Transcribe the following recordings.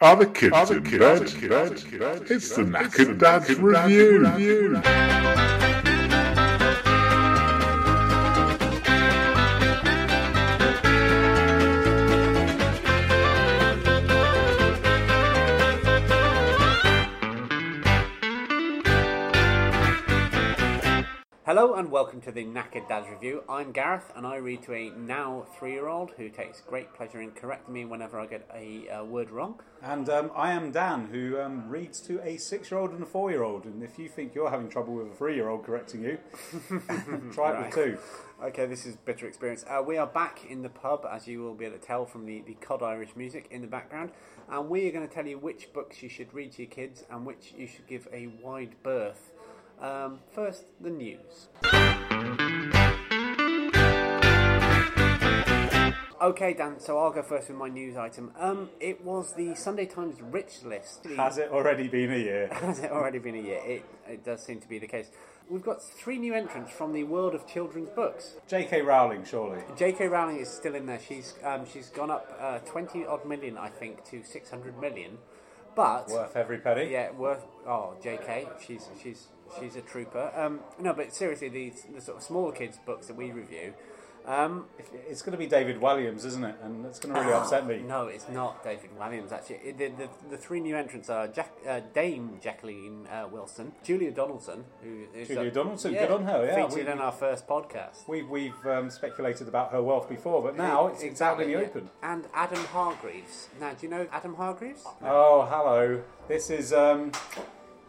The kids in bed? It's the Knackered Dad's Review. Hello and welcome to the Knackered Dad's Review. I'm Gareth and I read to a now three year old who takes great pleasure in correcting me whenever I get a uh, word wrong. And um, I am Dan, who um, reads to a six-year-old and a four-year-old. And if you think you're having trouble with a three-year-old correcting you, try it Right. with two. Okay, this is bitter experience. Uh, we are back in the pub, as you will be able to tell from the, the Cod Irish music in the background, and we are going to tell you which books you should read to your kids and which you should give a wide berth. Um, first, the news. Okay, Dan. So I'll go first with my news item. Um, it was the Sunday Times Rich List. Has it already been a year? Has it already been a year? It, it does seem to be the case. We've got three new entrants from the world of children's books. J.K. Rowling, surely. J.K. Rowling is still in there. She's um, she's gone up uh, twenty odd million, I think, to six hundred million. But Worth every penny. yeah, worth. Oh, J.K. She's she's she's a trooper. Um, no, but seriously, these the sort of smaller kids' books that we review. Um, It's going to be David Walliams, isn't it? And it's going to really upset me. No, it's not David Walliams. Actually, the, the, the three new entrants are Jack, uh, Dame Jacqueline uh, Wilson, Julia Donaldson, who is Julia Donaldson, good on her, yeah, featured we- in our first podcast. We've, we've um, speculated about her wealth before, but now it's exactly in the yeah. open. And Adam Hargreaves. Now, do you know Adam Hargreaves? Oh, hello. This is um,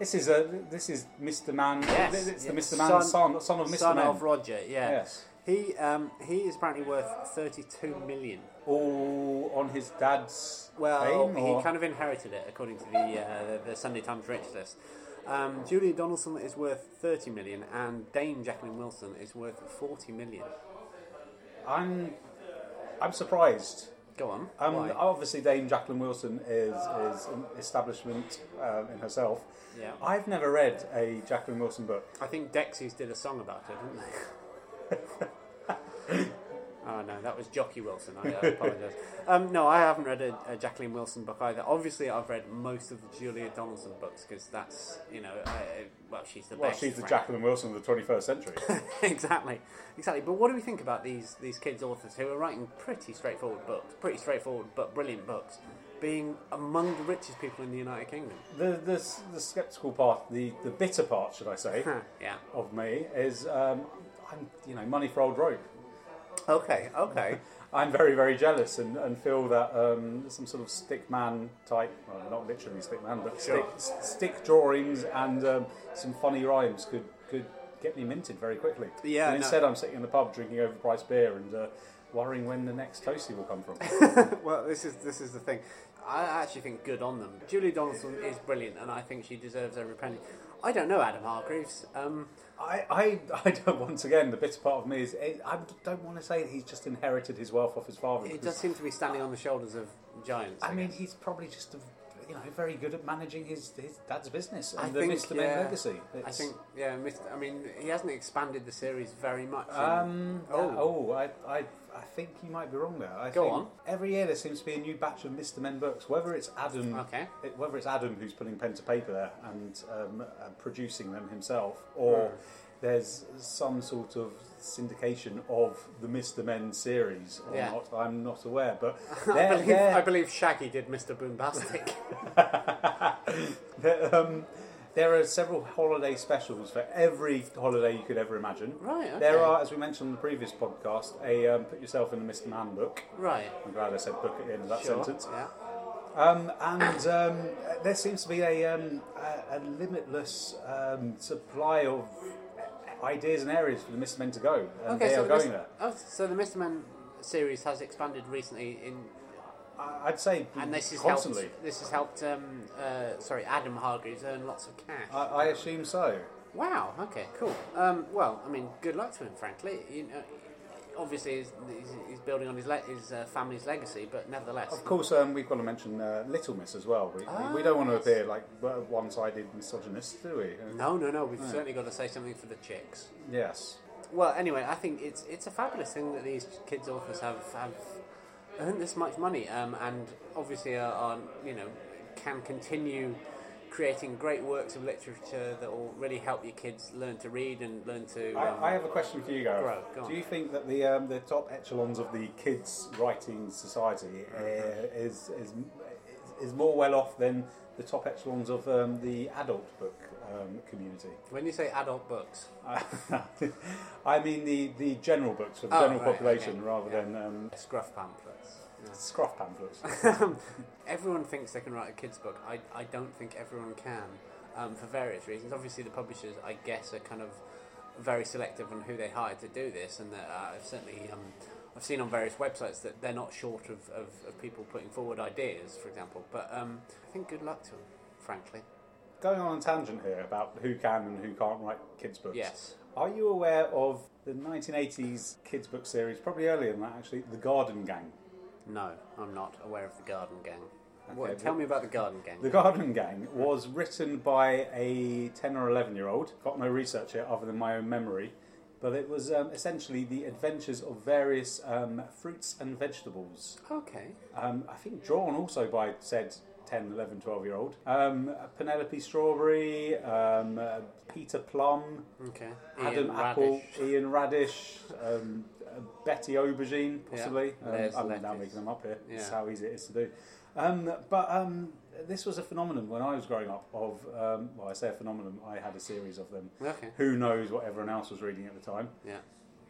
this is a this is Mr. Man. Yes, it's the. Mr. Man, son, son of Mr. Son Man. of Roger. Yeah. Yes. He um, he is apparently worth thirty-two million. All on his dad's Well, fame, he kind of inherited it according to the uh, the, the Sunday Times Rich list. Um, Julia Donaldson is worth 30 million, and Dame Jacqueline Wilson is worth 40 million. I'm I'm surprised. Go on. Um, Why? obviously, Dame Jacqueline Wilson is is an establishment um, in herself. Yeah. I've never read a Jacqueline Wilson book. I think Dexys did a song about it, didn't they? oh no, that was Jockey Wilson. I, apologise. Um, no, I haven't read a, a Jacqueline Wilson book either. Obviously, I've read most of the Julia Donaldson books because that's you know, uh, well, she's the best. Well, best. she's the. Jacqueline Wilson of the 21st century. exactly, exactly. But what do we think about these these kids authors who are writing pretty straightforward books, pretty straightforward but brilliant books, being among the richest people in the United Kingdom? the, the the sceptical part, the the bitter part, should I say, yeah. of me is um, I'm you know money for old rope. Okay. Okay. I'm very, very jealous and, and feel that um, some sort of stick man type, well, not literally stick man, but Sure. stick, stick drawings and um, some funny rhymes could, could get me minted very quickly. Yeah, And no. instead, I'm sitting in the pub drinking overpriced beer and uh, worrying when the next toasty will come from. well, this is this is the thing. I actually think good on them. Julie Donaldson is brilliant, and I think she deserves every penny. I don't know Adam Hargreaves. Um, I, I, I don't, once again, the bitter part of me is eh, I don't want to say that he's just inherited his wealth off his father. he does seem to be standing on the shoulders of giants. I mean, guess. he's probably just a, you know very good at managing his, his dad's business and I the think, Mr. yeah, Men legacy. I think, yeah. Mr. I mean, he hasn't expanded the series very much. Um, Oh. oh, I, I, I think you might be wrong there. I Go think on. Every year there seems to be a new batch of Mr. Men books. Whether it's Adam, Okay. it- whether it's Adam who's putting pen to paper there and um, uh, producing them himself, or Hmm. there's some sort of syndication of the Mr. Men series or Yeah. not. I'm not aware, but I believe, they're- I believe Shaggy did Mr. Boombastic. There, um, there are several holiday specials for every holiday you could ever imagine. Right, okay. There are, as we mentioned in the previous podcast, a um, put yourself in the Mr. Man book. right. I'm glad I said book at the end of that Sure. sentence. Yeah. Um, and um, there seems to be a, um, a, a limitless um, supply of ideas and areas for the Mr. Men to go, and they so are the going Mr. there. Oh, so the Mr. Man series has expanded recently in I'd say And this has constantly. helped. This has helped. Um, uh, sorry, Adam Hargreaves earn lots of cash. I, I assume so. wow. Okay. Cool. Um, well, I mean, good luck to him. Frankly, you know, obviously he's, he's, he's building on his le- his uh, family's legacy, but nevertheless, Of course, um, we've got to mention uh, Little Miss as well. We, Ah, we, we don't want to yes. appear like one-sided misogynists, do we? Uh, No, no, no. We've certainly got to say something for the chicks. Yes. Well, anyway, I think it's it's a fabulous thing that these kids authors have have earned this much money, um, and obviously are, are you know can continue creating great works of literature that will really help your kids learn to read and learn to. Um, I, I have a question for you, Gareth. Grow, go on. Do you think that the um, the top echelons of the kids' writing society uh, is, is is more well off than the top echelons of um, the adult book um, community? when you say adult books, I mean the, the general books for the Oh, general right, population okay. rather Yeah. than um, scruff pamphlets. Yeah. scruff pamphlets. everyone thinks they can write a kids book. I, I don't think everyone can, um, for various reasons. Obviously, the publishers, I guess, are kind of very selective on who they hire to do this, and that uh, I've certainly um, I've seen on various websites that they're not short of, of, of people putting forward ideas, for example. But um, I think good luck to them, frankly. Going on a tangent here about who can and who can't write kids' books. Yes. Are you aware of the 1980s kids' book series, probably earlier than that actually, The Garden Gang? No, I'm not aware of the Garden Gang. Okay, what, tell me about the Garden Gang. The Garden Gang was written by a 10 or 11 year old. Got no research here other than my own memory. But it was um, essentially the adventures of various um, fruits and vegetables. okay. Um, I think drawn also by said 10, 11, 12 year old. Um, Penelope Strawberry, um, uh, Peter Plum, Okay. Adam Ian Apple, Radish. Ian Radish, um, uh, Betty Aubergine, possibly. Yeah, Um, I'm now making them up here. It's Yeah. how easy it is to do. Um, but um, this was a phenomenon when I was growing up. Of um, well, I say a phenomenon. I had a series of them. Okay. Who knows what everyone else was reading at the time? Yeah.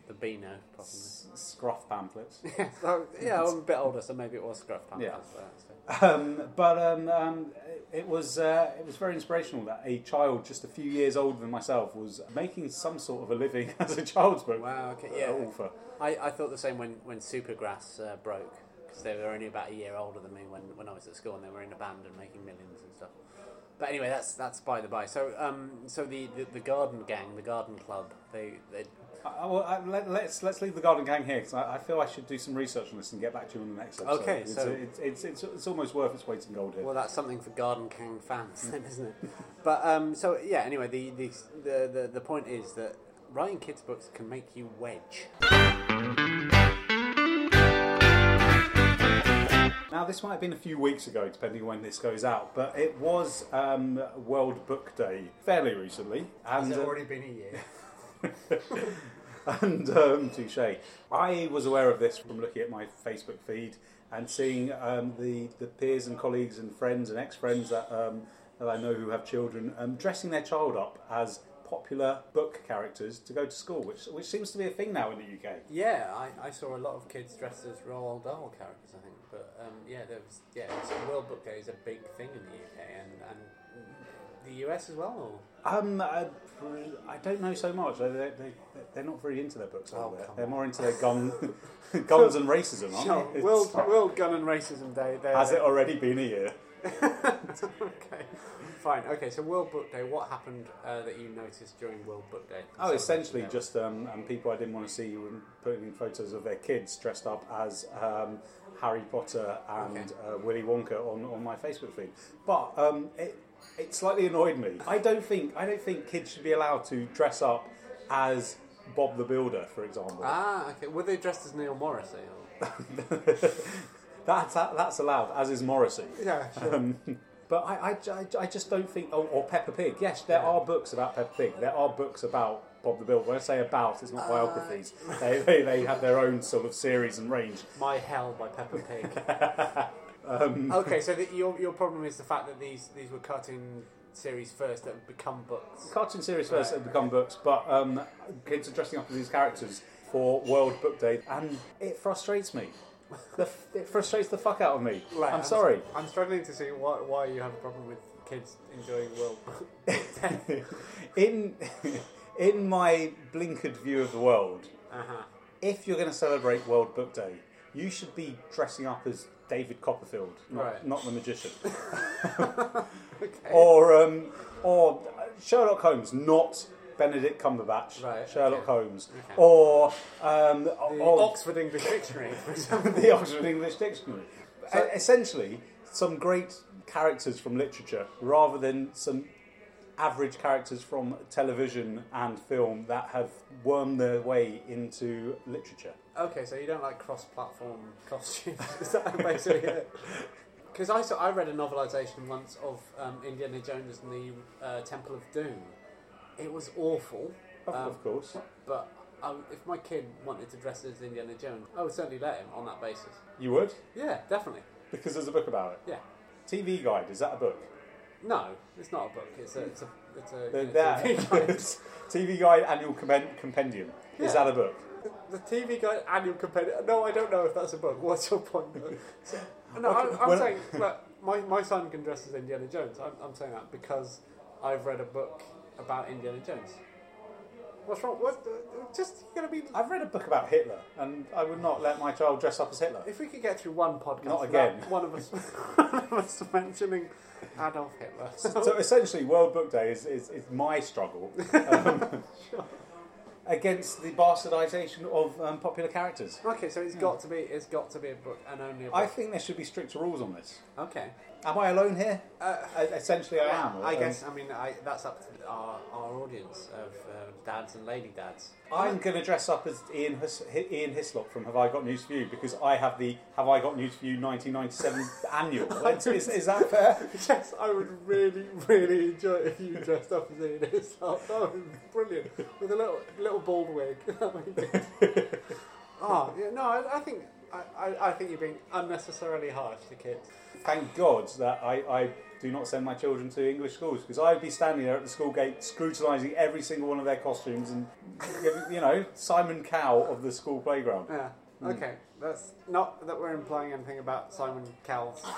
The Beano, probably. S- scruff pamphlets. so, yeah, I'm a bit older, so maybe it was Scruff Yeah. Pamphlets. Yeah. Um, but um, um, it, was uh, it was very inspirational that a child just a few years older than myself was making some sort of a living as a child's book Wow, okay, uh, yeah. author. I, I thought the same when, when Supergrass uh, broke, because they were only about a year older than me when, when I was at school and they were in a band and making millions and stuff. But anyway, that's that's by the by. So um, so the, the, the Garden Gang, the Garden Club, they, they Uh, well, uh, let, let's let's leave the Garden Gang here because I, I feel I should do some research on this and get back to you on the next episode. Okay, it's, so- it's, it's, it's, it's almost worth its weight in gold here. well, that's something for Garden Gang fans, then, isn't it? But um, so yeah. Anyway, the, the the the the point is that writing kids' books can make you wedge. Now, this might have been a few weeks ago, depending on when this goes out, but it was um, World Book Day fairly recently. And, uh, been a year? and um, touche. I was aware of this from looking at my Facebook feed and seeing um, the, the peers and colleagues and friends and ex friends that, um, that I know who have children um, dressing their child up as popular book characters to go to school, which, which seems to be a thing now in the UK. Yeah, I, I saw a lot of kids dressed as Roald Dahl characters. I think, but um, yeah, there was yeah, World Book Day is a big thing in the UK and, and the US as well. Um, I, I don't know so much. They, they, they, they're not very into their books, are Oh, they? come They're on. more into their gun, guns and racism, aren't Or, they? World World Gun and Racism Day. Has it already been a year? okay, fine. Okay, so World Book Day. What happened uh, that you noticed during World Book Day? Oh, essentially just um, people I didn't want to see were putting in photos of their kids dressed up as um, Harry Potter and Okay. uh, Willy Wonka on, on my Facebook feed. But um, it, it slightly annoyed me. I don't think I don't think kids should be allowed to dress up as Bob the Builder, for example. Ah, okay. Were they dressed as Neil Morrissey? Or? that's that, that's allowed, as is Morrissey. Yeah, Um, but I, I, I, I just don't think. Oh, or Peppa Pig. Yes, there Yeah. are books about Peppa Pig. There are books about Bob the Builder. When I say about, it's not Uh, biographies. They, they, they have their own sort of series and range. My Hell by Peppa Pig. Um, okay, so the, your your problem is the fact that these these were cartoon series first that have become books. cartoon series first Right, have become books, but um, kids are dressing up as these characters for World Book Day, and it frustrates me. The, f- it frustrates the fuck out of me. Right, I'm sorry. I'm struggling to see why, why you have a problem with kids enjoying World Book Day. in in my blinkered view of the world, uh-huh. if you're going to celebrate World Book Day, you should be dressing up as David Copperfield, not, Right. not the magician, Okay. or um, or Sherlock Holmes, not Benedict Cumberbatch, Right, Sherlock okay. Holmes, Okay. or um, the or Oxford English Dictionary, the Oxford English Dictionary. E- essentially, some great characters from literature, rather than some average characters from television and film that have wormed their way into literature. Okay, so you don't like cross-platform costumes? Is that basically it? Because I saw, I read a novelisation once of um, Indiana Jones and the uh, Temple of Doom. It was awful, Of, Um, of course. but I, if my kid wanted to dress as Indiana Jones, I would certainly let him on that basis. You would? Yeah, definitely. Because there's a book about it. Yeah. TV Guide, is that a book? No, it's not a book. It's a it's a it's a, The, it's a that, TV guide. Annual Compen- Compendium. Yeah. Is that a book? The TV guide annual compendium. No, I don't know if that's a book. What's your point? So- no, Okay, I'm, I'm well- saying look, my my son can dress as Indiana Jones. I'm, I'm saying that because I've read a book about Indiana Jones. What's wrong? What? uh, Just gonna be. I've read a book about Hitler, and I would not let my child dress up as Hitler. If we could get through one podcast, Not again. one of us, one of us mentioning Adolf Hitler. So essentially, World Book Day is, is, is my struggle um, against the bastardisation of um, popular characters. okay, so it's got to be it's got to be a book and only a book. I think there should be stricter rules on this. okay. Am I alone here? Uh, Uh, essentially, I am. I guess. I mean, I, that's up to our, our audience of uh, dads and lady dads. I'm going to dress up as Ian, Ian Hislop from Have I Got News for You because I have the Have I Got News for You 1997 annual. Is, is, is that fair? Yes, I would really, really enjoy it if you dressed up as Ian Hislop. That would be brilliant. With a little little bald wig. That would be good. oh, yeah, no, I, I think I, I, I think you're being unnecessarily harsh to kids. Thank God that I, I do not send my children to English schools because I would be standing there at the school gate scrutinising every single one of their costumes and, you know, Simon Cowell of the school playground. Yeah. Hmm. Okay, that's not that we're implying anything about Simon Cowell's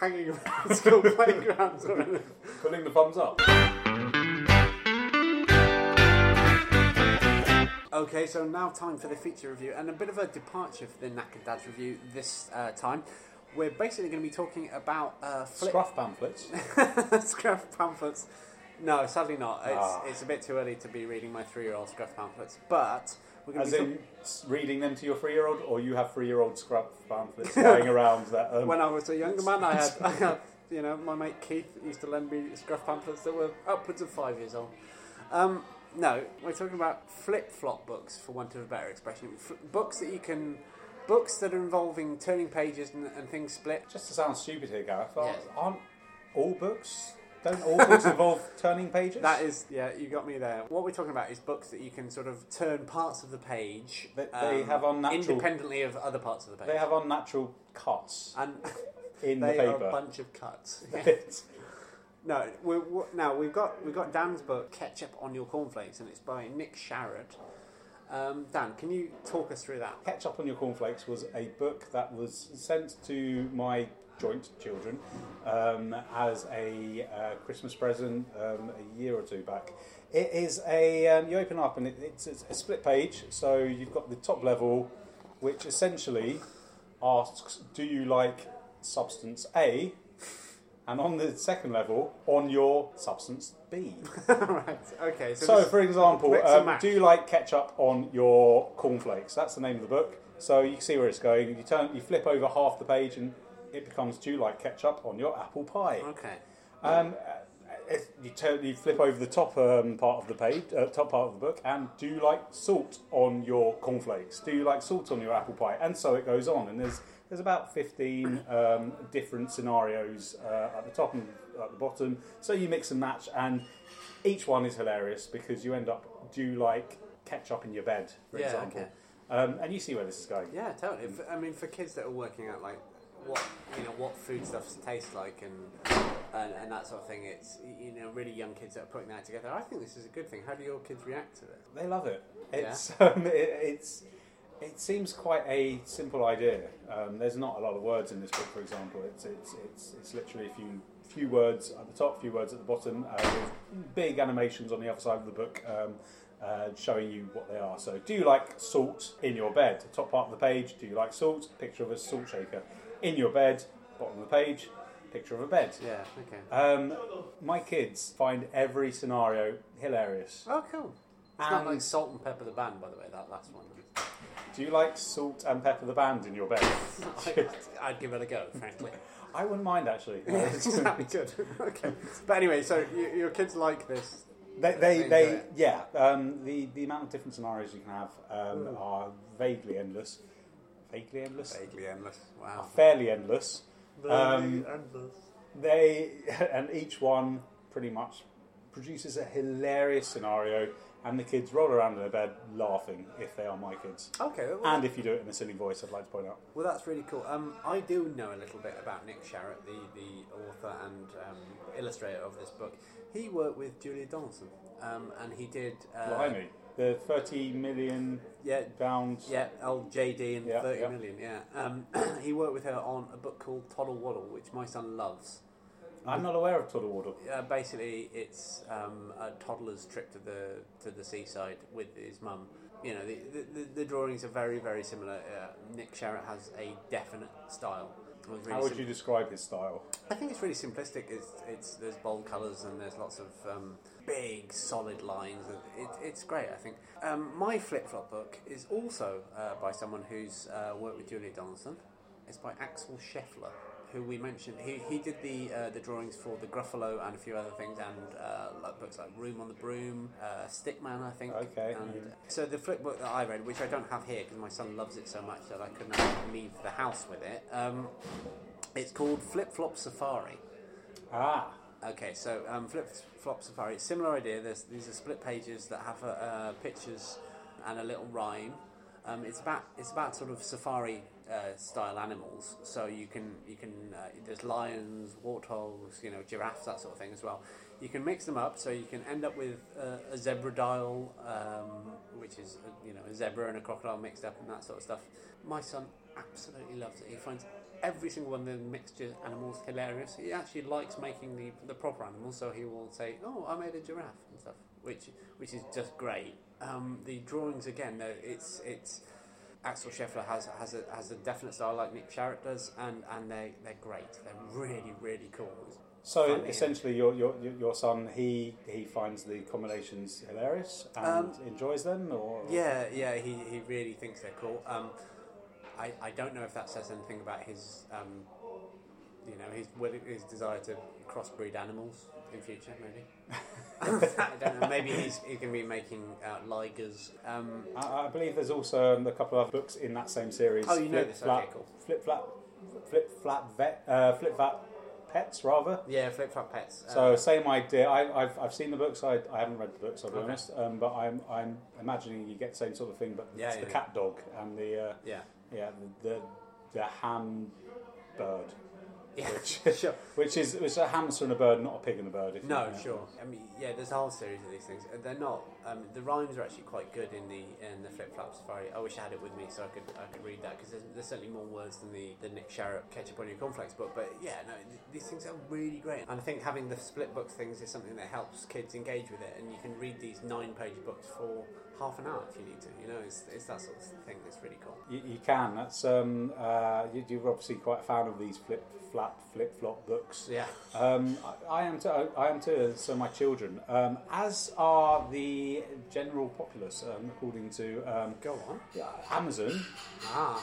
hanging around school playgrounds or anything. Pulling the thumbs up. Okay, so now time for the feature review and a bit of a departure for the Knackered Dads review this uh, time. We're basically going to be talking about uh, flip Scruff pamphlets. scruff pamphlets. No, sadly not. It's, Ah. it's a bit too early to be reading my three-year-old scruff pamphlets, but we're going As to be in s- reading them to your three-year-old, or you have three-year-old scruff pamphlets lying around that. Um, When I was a younger man, I had, I had, you know, my mate Keith used to lend me scruff pamphlets that were upwards of five years old. Um, no, we're talking about flip-flop books, for want of a better expression. F- books that you can, books that are involving turning pages and, and things split. just to sound stupid here, Gareth, Yes. aren't all books? Don't all books involve turning pages? That is, yeah, you got me there. What we're talking about is books that you can sort of turn parts of the page. um, They- they have unnatural- independently of other parts of the page. They have unnatural cuts and in the they are a bunch of cuts. No, we we now we've got we've got Dan's book Ketchup on Your Cornflakes, and it's by Nick Sharratt. Um, Dan, can you talk us through that? Ketchup on Your Cornflakes was a book that was sent to my joint children um, as a uh, Christmas present um, a year or two back. It is a um, you open up and it, it's, it's a split page, so you've got the top level, which essentially asks, "Do you like substance A?" And on the second level, on your substance B. right. Okay. So, So, this- for example, mix and um, match. do you like ketchup on your cornflakes? That's the name of the book. So you can see where it's going. You turn, you flip over half the page, and it becomes "Do you like ketchup on your apple pie?" okay. Um, uh, if you turn, you flip over the top um, part of the page, uh, top part of the book, and do you like salt on your cornflakes? Do you like salt on your apple pie? And so it goes on. And there's there's about 15 um, different scenarios uh, at the top and at the bottom. So you mix and match, and each one is hilarious because you end up. Do like ketchup in your bed, for Yeah, example? okay. Um, and you see where this is going. Yeah, totally. If, I mean, for kids that are working out like what you know what foodstuffs taste like and, and and that sort of thing, it's you know really young kids that are putting that together. I think this is a good thing. How do your kids react to it? They love it. Yeah. It's um, it, it's it seems quite a simple idea. Um, there's not a lot of words in this book, for example. It's it's it's, it's literally a few few words at the top, few words at the bottom, uh, with big animations on the other side of the book. Um, uh, showing you what they are. So, do you like salt in your bed? The top part of the page. Do you like salt? Picture of a salt shaker in your bed. Bottom of the page. Picture of a bed. Yeah. Okay. Um, my kids find every scenario hilarious. Oh, cool. It's not And- like Salt-N-Pepa the band, by the way. That last one. Do you like Salt-N-Pepa the band in your bed? I, I'd give it a go, frankly. I wouldn't mind actually. That'd be good. okay. But anyway, so you, your kids like this. they, They they, they yeah. Um, the the amount of different scenarios you can have um, are vaguely endless. vaguely endless, Vaguely endless. Wow. fairly endless. Um, endless. They and each one pretty much produces a hilarious scenario, and the kids roll around in their bed laughing if they are my kids. Okay. Well, And if you do it in a silly voice, I'd like to point out. well, that's really cool. Um, I do know a little bit about Nick Sharratt, the, the author and um, illustrator of this book. He worked with Julia Donaldson, um, and he did. Uh, Blimey, the thirty million Yeah, pounds. Yeah, old JD and Yeah, thirty yeah. million. yeah. Um, he worked with her on a book called Toddle Waddle, which my son loves. I'm not aware of Toddle Waddle. Uh, basically, it's um, a toddler's trip to the to the seaside with his mum. You know, the, the, the, the drawings are very, very similar. Uh, Nick Sharratt has a definite style. Really How would sim- you describe his style? I think it's really simplistic. It's, it's there's bold colours and there's lots of um, big solid lines. It, it's great. I think um, my flip flop book is also uh, by someone who's uh, worked with Julia Donaldson. It's by Axel Scheffler, who we mentioned. He, he did the uh, the drawings for the Gruffalo and a few other things, and uh, like books like Room on the Broom, uh, Stickman, I think. Okay, And yeah. so the flip book that I read, which I don't have here because my son loves it so much that I couldn't leave the house with it. Um, it's called Flip Flop Safari. Ah, Okay, so um, Flip Flop Safari, similar idea. There's these are split pages that have uh, pictures and a little rhyme. Um, it's about it's about sort of safari uh, style animals. So you can you can uh, there's lions, warthogs, you know, giraffes, that sort of thing as well. You can mix them up, so you can end up with uh, a zebradile, um, which is uh, you know a zebra and a crocodile mixed up and that sort of stuff. My son absolutely loves it. He finds every single one of the mixture animals hilarious. He actually likes making the, the proper animals, so he will say, "Oh, I made a giraffe" and stuff, which which is just great. Um, the drawings again, though, it's it's Axel Scheffler has has a has a definite style like Nick Sharratt does, and and they they're great. They're really really cool. so Funny. essentially, your, your your your son he he finds the combinations hilarious and Um, enjoys them, or Yeah, yeah, he, he really thinks they're cool. Um, I, I don't know if that says anything about his, um, you know, his his desire to crossbreed animals in future. Maybe I don't know. Maybe he's he's going to be making uh, ligers. Um, I, I believe there's also um, a couple of other books in that same series. Oh, you know Flip this, Flap, okay, cool. Flip flap, flip flap vet, uh, flip flap pets rather. yeah, flip flop pets. Uh, So same idea. I, I've, I've seen the books. I, I haven't read the books. I'll be Okay. honest. Um, but I'm I'm imagining you get the same sort of thing. But Yeah, it's yeah, the yeah. cat dog and the uh, yeah, yeah the the, the ham bird, yeah, which sure. which is it's a hamster and a bird, not a pig and a bird. If you No, sure. I mean, yeah, there's a whole series of these things. They're not. Um, the rhymes are actually quite good in the in the Flip Flop Safari. I wish I had it with me so I could I could read that because there's, there's certainly more words than the, the Nick Sharratt Ketchup on Your Cornflakes book. But yeah, no, th- these things are really great. And I think having the split book things is something that helps kids engage with it. And you can read these nine page books for half an hour if you need to. You know, it's, it's that sort of thing that's really cool. You, you can. That's um, uh, you, you're obviously quite a fan of these flip flap flip flop books. Yeah, Um, I, I am too. I am too. So my children, um, as are the general populace, um, according to um, go on. yeah, Amazon. Ah,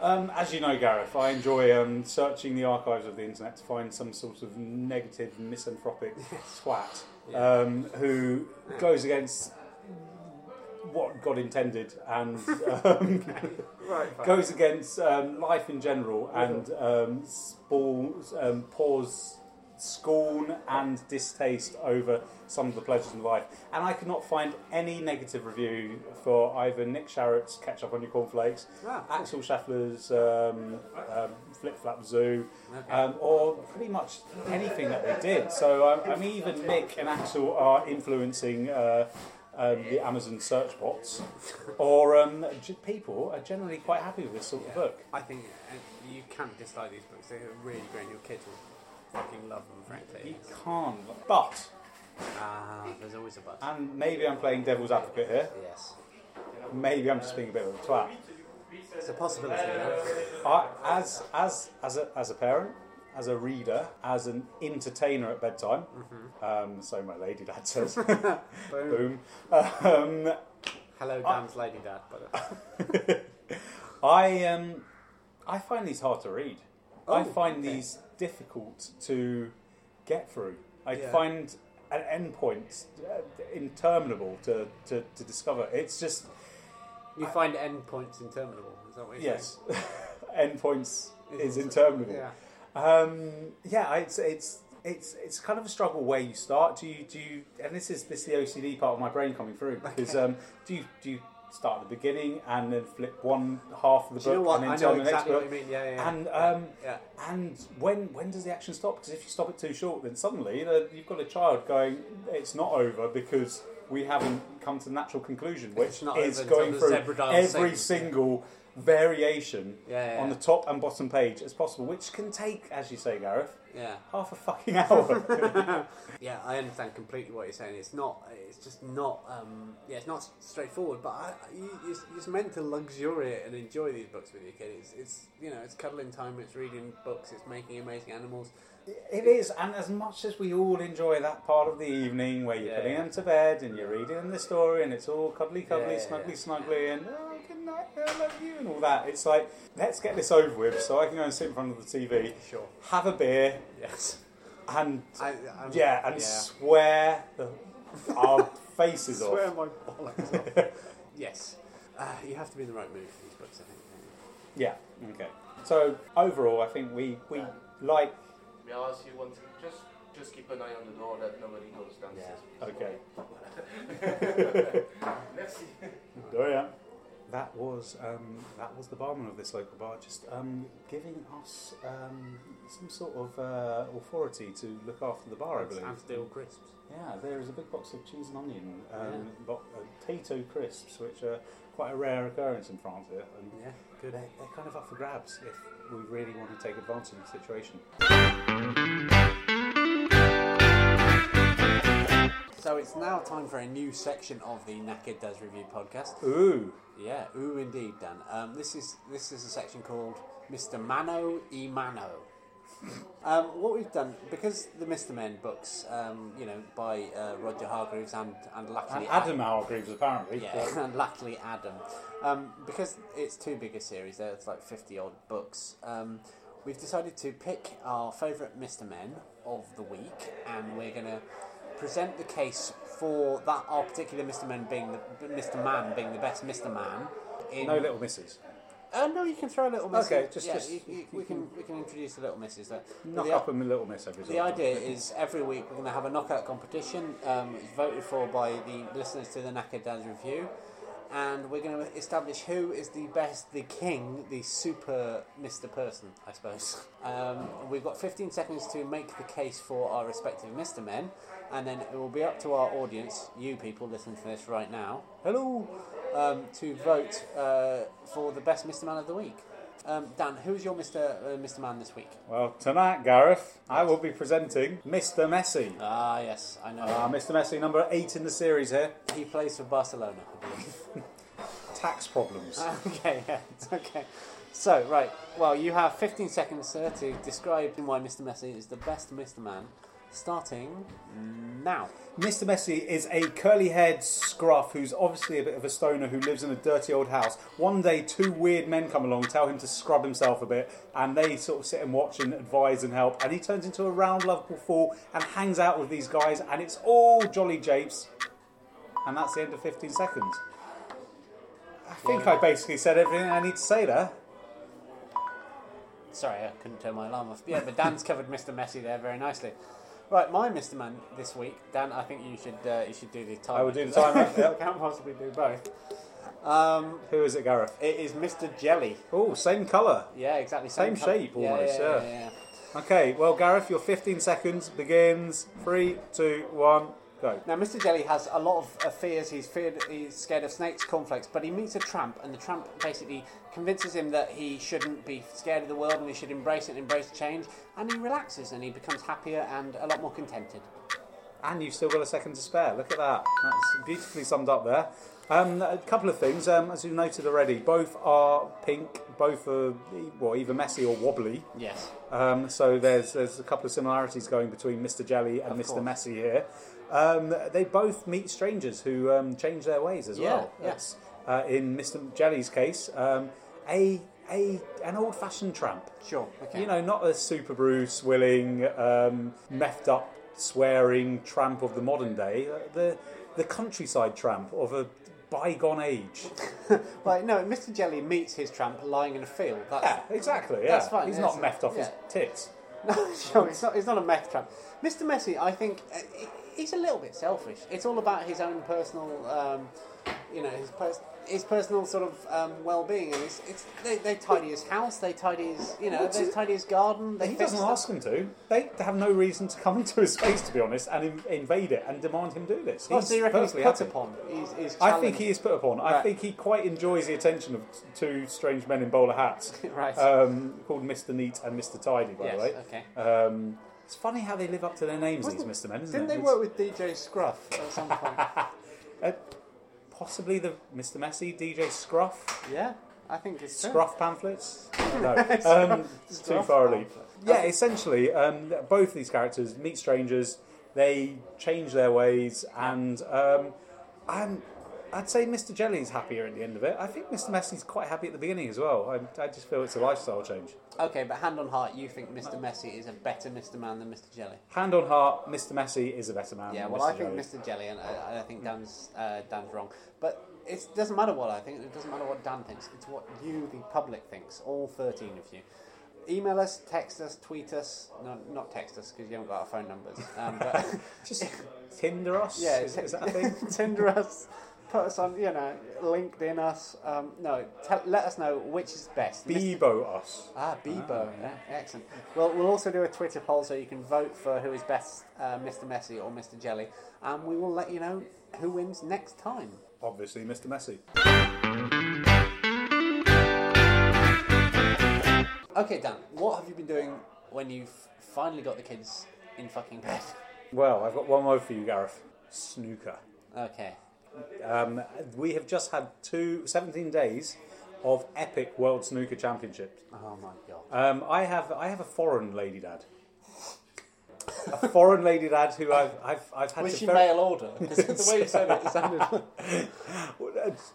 Um, as you know, Gareth, I enjoy um, searching the archives of the internet to find some sort of negative misanthropic swat Yeah. um, who goes against what God intended and um, right. fine. goes against um, life in general and um, spawns, um, pours scorn and distaste over some of the pleasures in life. And I could not find any negative review for either Nick Sharratt's Ketchup on Your Cornflakes, Ah, Axel Scheffler's um, um, Flip Flap Zoo, Okay. um, or pretty much anything that they did. So um, I mean, even Nick and Axel are influencing. Uh, um, the Amazon search bots, or um, g- people are generally quite happy with this sort of book. I think uh, you can't dislike these books. They're really great. Your kids will fucking love them, frankly. You can't, but Ah, there's always a but. and maybe I'm playing devil's advocate here. yes. Maybe I'm just being a bit of a twat. It's a possibility, though. I, as as as a as a parent, as a reader, as an entertainer at bedtime, um, so my lady dad says, Boom. boom. Um, Hello, Dan's lady dad. But I um, I find these hard to read. I Oh, find okay. these difficult to get through. I Yeah. find an endpoint uh, interminable to, to, to discover. It's just you find endpoints interminable. Is that what you're Yes, endpoints is interminable. Yeah. Um, yeah, it's it's it's it's kind of a struggle where you start. Do you do you, and this is this is the OCD part of my brain coming through because Okay. um, do you do you start at the beginning and then flip one half of the Do you know book and then I tell the next exactly book? what you mean. Yeah, yeah. And um, yeah. and when when does the action stop? Because if you stop it too short, then suddenly you've got a child going, "It's not over because we haven't come to the natural conclusion," which is going through every single variation Yeah, yeah, on the top and bottom page as possible, which can take, as you say, Gareth, Yeah. half a fucking hour. Yeah, I understand completely what you're saying. It's not. It's just not. Um, yeah, it's not straightforward. But I, you, you're just meant to luxuriate and enjoy these books with your kid. It's, it's you know, it's cuddling time. It's reading books. It's making amazing animals. it is, and as much as we all enjoy that part of the evening where you're Yeah, putting yeah. them to bed and you're reading them the story and it's all cuddly, cuddly, snuggly, snuggly, and oh, night, I love you, and all that. It's like, let's get this over with so I can go and sit in front of the TV, Sure. have a beer, Yes. and I, I'm, yeah, and yeah. swear the, our faces off. Swear my bollocks off. yes. Uh, you have to be in the right mood for these books. I think. Yeah. Okay. So overall, I think we we like. May I ask you one thing? Just just keep an eye on the door that nobody goes downstairs. Okay. Merci. Oh yeah. That was um, that was the barman of this local bar, just um, giving us um, some sort of uh, authority to look after the bar, I believe. And steal crisps. Yeah, there is a big box of cheese and onion, um, Yeah. bo- uh, potato crisps, which are quite a rare occurrence in France here, and Yeah. Good. they're, they're kind of up for grabs if we really want to take advantage of the situation. So it's now time for a new section of the Knackered Dads Review podcast. Ooh, Yeah, ooh, indeed, Dan. Um, this is this is a section called Mr. Mano e Mano. Um, what we've done because the Mr. Men books, um, you know, by uh, Roger Hargreaves and and and luckily Adam Hargreaves apparently. yeah, and luckily Adam, um, because it's too big a series. There's like fifty odd books. Um, we've decided to pick our favourite Mr. Men of the week, and we're going to present the case for that our particular Mr. Men being the Mr. Man being the best Mr. Man. In, No little misses. Uh, no, you can throw a little miss. Okay, just- yeah, just- you, you, we can we can introduce the little misses there. Knock the- up a little miss every the often. idea is every week we're going to have a knockout competition. Um, it's voted for by the listeners to the Knackered Dads review, and we're going to establish who is the best, the king, the super Mister Person, I suppose. Um, we've got 15 seconds to make the case for our respective Mister Men, and then it will be up to our audience, you people listening to this right now, hello, um, to vote uh, for the best Mister Man of the week. Um, Dan, who's your Mister uh, Mister Man this week? Well, tonight, Gareth, I will be presenting Mr. Messy. Ah, yes, I know. Uh, Mr. Messy, number eight in the series here. He plays for Barcelona, I believe. Tax problems. okay, yeah, it's okay. So, right, well, you have 15 seconds, sir, to describe why Mr. Messy is the best Mr. Man, starting now. Mr. Messy is a curly haired scruff who's obviously a bit of a stoner who lives in a dirty old house. One day, two weird men come along, tell him to scrub himself a bit, and they sort of sit and watch and advise and help. And he turns into a round, lovable fool and hangs out with these guys, and it's all jolly japes. And that's the end of 15 seconds. I think I basically said everything I need to say there. Sorry, I couldn't turn my alarm off. Yeah, but Dan's covered Mr. Messy there very nicely. Right, my Mr. Man this week, Dan. I think you should uh, you should do the time. I will do the timer, yep. Can't possibly do both. Um, Who is it, Gareth? it is Mr. Jelly. Oh, same colour. Yeah, exactly. Same colour. shape, almost, Yeah, yeah. yeah, yeah. Okay, well, Gareth, your 15 seconds begins. Three, two, one, go. Now, Mr. Jelly has a lot of uh, fears. He's feared, he's scared of snakes, cornflakes, but he meets a tramp, and the tramp basically convinces him that he shouldn't be scared of the world and he should embrace it and embrace change. And he relaxes and he becomes happier and a lot more contented. And you've still got a second to spare. Look at that. That's beautifully summed up there. Um, a couple of things, um, as you've noted already, both are pink, both are well, either messy or wobbly. Yes. Um, so there's there's a couple of similarities going between Mr. Jelly and Of Mr. course. Messy here. Um, they both meet strangers who um, change their ways as Yeah, well. yeah. Uh, in Mr. Jelly's case, um, a a an old-fashioned tramp. Sure. Okay. You know, not a super Bruce willing, um, meffed up, swearing tramp of the modern day. uh, The the countryside tramp of a bygone age. right, no, Mr. Jelly meets his tramp lying in a field. That's, Yeah, exactly. Yeah, That's fine, He's yeah, not methed off his tits. No, sure, it's not. It's not a meth trap. Mr. Messy, I think, uh, he's a little bit selfish. It's all about his own personal, um, you know, his pers- his personal sort of um, well-being. And it's, it's they, they tidy his house, they tidy his, you know, What's they it- tidy his garden. They He doesn't stuff. ask them to. They have no reason to come into his space, to be honest, and in- invade it and demand him do this. Oh, so you reckon he's put happy. upon? He's, he's I think he is put upon. I think he quite enjoys the attention of t- two strange men in bowler hats, Right. um, called Mr. Neat and Mr. Tidy, by Yes, the way. okay. Um, it's funny how they live up to their names, these Wasn't- Mr. Men, isn't Didn't it? they work with DJ Scruff at some point? uh, possibly the Mr. Messy, DJ Scruff, yeah, I think it's true. Scruff pamphlets? No, um, it's too far a leap. Yeah, essentially, um, both these characters meet strangers, they change their ways, and um, I'm, I'd say Mr. Jelly's happier at the end of it. I think Mr. Messy's quite happy at the beginning as well. I, I just feel it's a lifestyle change. Okay, but hand on heart, you think Mr. Messy is a better Mr. Man than Mr. Jelly? Hand on heart, Mr. Messy is a better man. Yeah, well. I think Jelly. Mr. Jelly, and I, I think Dan's uh, Dan's wrong. But it doesn't matter what I think. It doesn't matter what Dan thinks. It's what you, the public, thinks. All thirteen of you. Email us, text us, tweet us. No, not text us because you haven't got our phone numbers. Um, but Just Tinder us? yeah, t- is that a thing? Tinder us. Put us on, you know, LinkedIn us. Um, no, tell let us know which is best. Bebo us. Ah, Bebo. Yeah, excellent. Well, we'll also do a Twitter poll so you can vote for who is best, uh, Mr. Messy or Mr. Jelly, and we will let you know who wins next time. Obviously, Mr. Messy. Okay, Dan, what have you been doing when you've finally got the kids in fucking bed? Well, I've got one word for you, Gareth. Snooker. Okay. Um, we have just had two, 17 days of epic World Snooker Championships. Oh my god. Um, I have I have a foreign lady dad. A foreign lady dad who I've I've, I've had Was to she very- mail order? Because the way you said it, it sounded.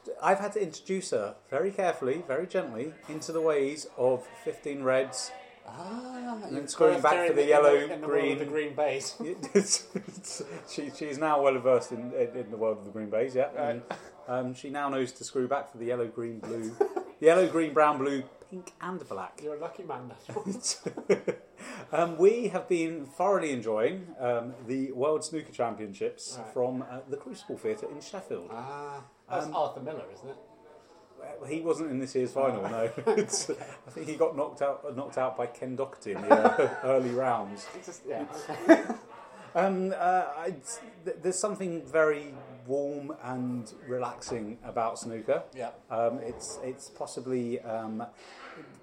I've had to introduce her very carefully, very gently into the ways of 15 reds. Ah, then you've screwing back to the yellow, in the of the green. green base. she, she is now well versed in, in, the world of the green baize, yeah. Right. And, um, she now knows to screw back for the yellow, green, blue, yellow, green, brown, blue, pink, and black. You're a lucky man. That's right. Um, we have been thoroughly enjoying um, the World Snooker Championships Right. from uh, the Crucible Theatre in Sheffield. ah, that's Um, Arthur Miller, isn't it? He wasn't in this year's final, no. It's, I think he got knocked out knocked out by Ken Doherty in the uh, early rounds. Just, yeah. Um, uh, th- there's something very warm and relaxing about snooker. Yeah. Um, it's it's possibly um,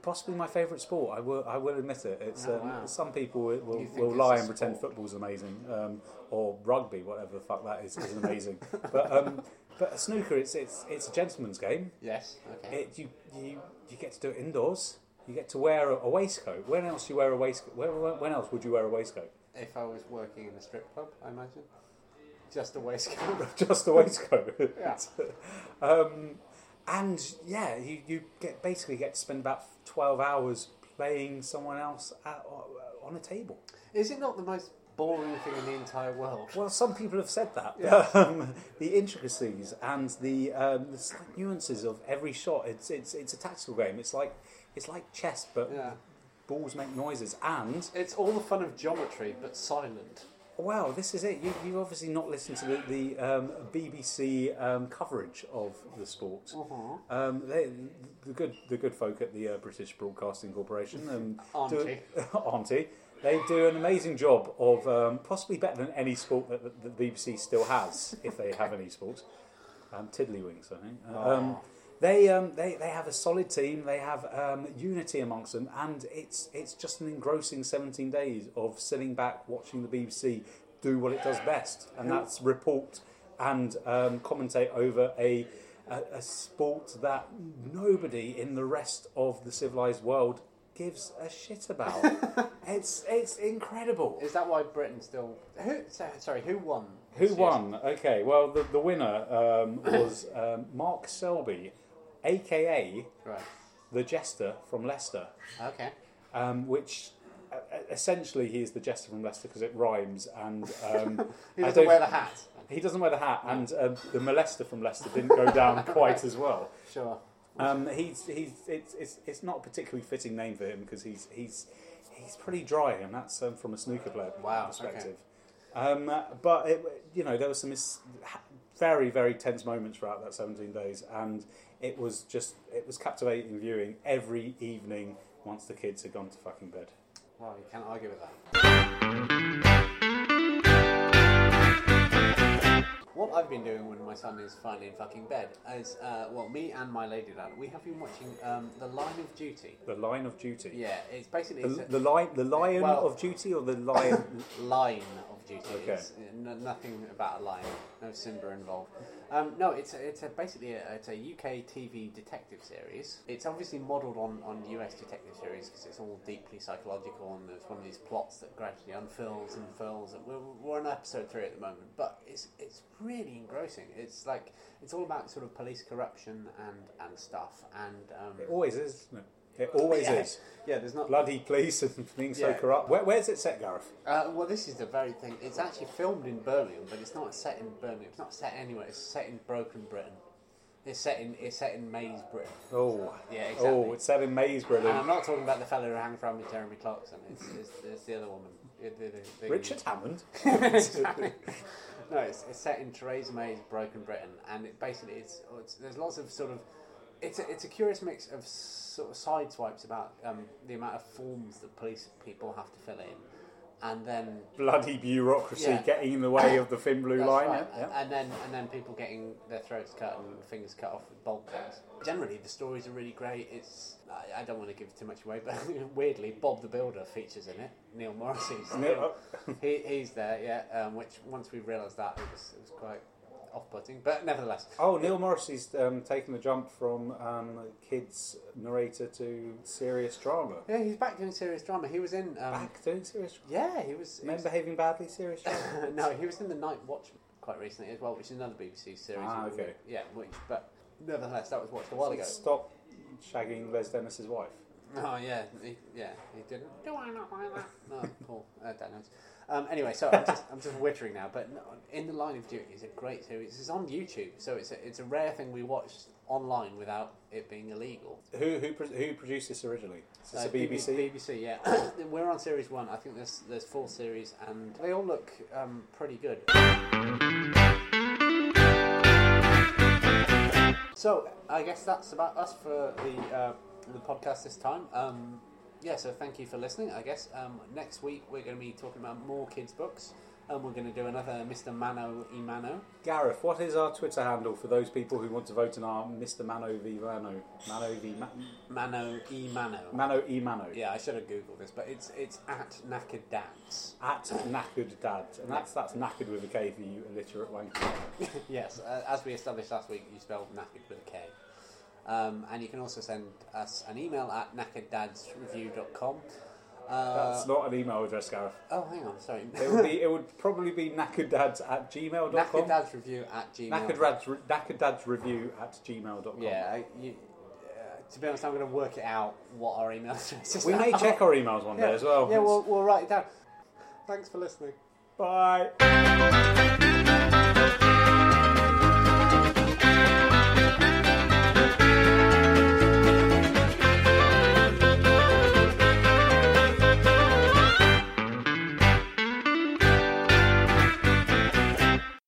possibly my favourite sport. I will I will admit it. It's Oh, um, wow. some people will, will, will lie and pretend football's amazing um, or rugby, whatever the fuck that is, is amazing. but but snooker, it's it's it's a gentleman's game. Yes. Okay. It, you, you you get to do it indoors. You get to wear a, a waistcoat. When else do you wear a waistcoat? Where, when else would you wear a waistcoat? If I was working in a strip club, I imagine. Just a waistcoat. just a waistcoat. Yeah. um, and yeah, you, you get basically get to spend about twelve hours playing someone else at, on a table. Is it not the most boring thing in the entire world? Well, some people have said that. Yeah. Um, the intricacies and the, um, the slight nuances of every shot. It's it's it's a tactical game. It's like it's like chess, but Yeah. balls make noises. And It's all the fun of geometry, but silent. Well, this is it. You, you've obviously not listened to the, the um, BBC um, coverage of the sport. Um, they, the good the good folk at the uh, British Broadcasting Corporation, um, do- Auntie. They do an amazing job of um, possibly better than any sport that the, the BBC still has, if they have any sports. Um, Tiddlywinks, I think. Um, they, um, they they have a solid team. They have um, unity amongst them, and it's it's just an engrossing 17 days of sitting back watching the BBC do what it does best, and that's report and um, commentate over a, a a sport that nobody in the rest of the civilized world gives a shit about. it's it's incredible. Is that why Britain still? Who? Sorry, who won? Who this won? Okay, well, the, the winner um, was um, Mark Selby, aka? Right. the Jester from Leicester, Okay. um, which uh, essentially he is the jester from Leicester because it rhymes, and um, He doesn't wear the hat. He doesn't wear the hat, and uh, the molester from Leicester didn't go down quite as well. Sure. Um, he's he's it's, it's it's not a particularly fitting name for him because he's he's he's pretty dry, and that's um, from a snooker player Wow, perspective. Um, uh, but it, you know there were some mis- very very tense moments throughout that 17 days, and it was just it was captivating viewing every evening once the kids had gone to fucking bed. Well, you can't argue with that. What I've been doing when my son is finally in fucking bed is, uh, well, me and my lady dad, we have been watching um, The Line of Duty. The line of duty. Yeah, it's basically The, it's a the lion, the lion Well- of duty, or the lion? line of duty. Okay. It's nothing about a line. No Simba involved. Um, no, it's a, it's a basically a, it's a UK TV detective series. It's obviously modelled on, on US detective series because it's all deeply psychological and there's one of these plots that gradually unfurls and unfurls. And we're, we're on episode three at the moment, but it's it's really engrossing. It's like it's all about sort of police corruption and and stuff. And um, it always is. Isn't it? always yeah, is. Yeah, there's not Bloody police and being so corrupt. Where, where's it set, Gareth? Uh, well, this is the very thing. It's actually filmed in Birmingham, but it's not set in Birmingham. It's not set anywhere. It's set in Broken Britain. It's set in it's set in Mays, Britain. Oh, Yeah, exactly. oh, it's set in Maysborough. And I'm not talking about the fellow who hangs around with Jeremy Clarkson. It's, it's, it's the other woman. The- the- the- the- Richard Hammond. exactly. No, it's, it's set in Theresa May's Broken Britain, and it basically it's, it's there's lots of sort of it's a, it's a curious mix of sort of side swipes about um, the amount of forms that police people have to fill in, and then Bloody bureaucracy Yeah. getting in the way of the thin blue That's line. right. Yeah. And then and then people getting their throats cut and fingers cut off with bolt cutters. Generally, the stories are really great. It's I, I don't want to give too much away, but weirdly, Bob the Builder features in it. Neil Morrissey's Neil- he, he's there, yeah. Um, which once we realised that, it was it was quite off-putting, but nevertheless. Oh, Neil Morrissey's um, taken the jump from um, kids narrator to serious drama. Yeah, he's back doing serious drama. He was in. Um, Back doing serious drama. Yeah, he was. he Men was- behaving badly, serious drama. no, he was in the Night Watchman quite recently as well, which is another BBC series. Ah, okay. Yeah, which but nevertheless, that was watched a while ago. Stop shagging Les Dennis's wife. Oh yeah, he, yeah, he didn't. Do I not like that? No, Paul uh, Daniels. Um, anyway, so I'm just I'm just wittering now, but no, in the Line of Duty is a great series. It's on YouTube, so it's a, it's a rare thing we watch online without it being illegal. Who who pro- who produced this originally? Is this Uh, a BBC? BBC, yeah. We're on series one. I think there's there's four series, and they all look um, pretty good. So I guess that's about us for the uh, the podcast this time. Um, yeah, so thank you for listening. I guess um, next week we're going to be talking about more kids' books, and we're going to do another Mr. Mano e Mano. Gareth, what is our Twitter handle for those people who want to vote in our Mr. Mano v Mano? Mano v Ma- Mano e Mano. Mano e Mano. Yeah, I should have googled this, but it's it's at Knackered Dads. At knackered dad, and that's that's knackered with a K for you illiterate wanker. yes, uh, as we established last week, you spelled knackered with a K. Um, and you can also send us an email at knackereddadsreview.com. Uh, That's not an email address, Gareth. oh, hang on, sorry. It would be it would probably be knackereddads at gmail.com. knackereddadsreview at gmail. Knackereddads knackereddadsreview at gmail.com. Yeah, you, uh, to be honest, I'm going to work it out what our email address is. We may check our emails one yeah, day as well. Yeah, we'll, we'll write it down. Thanks for listening. Bye.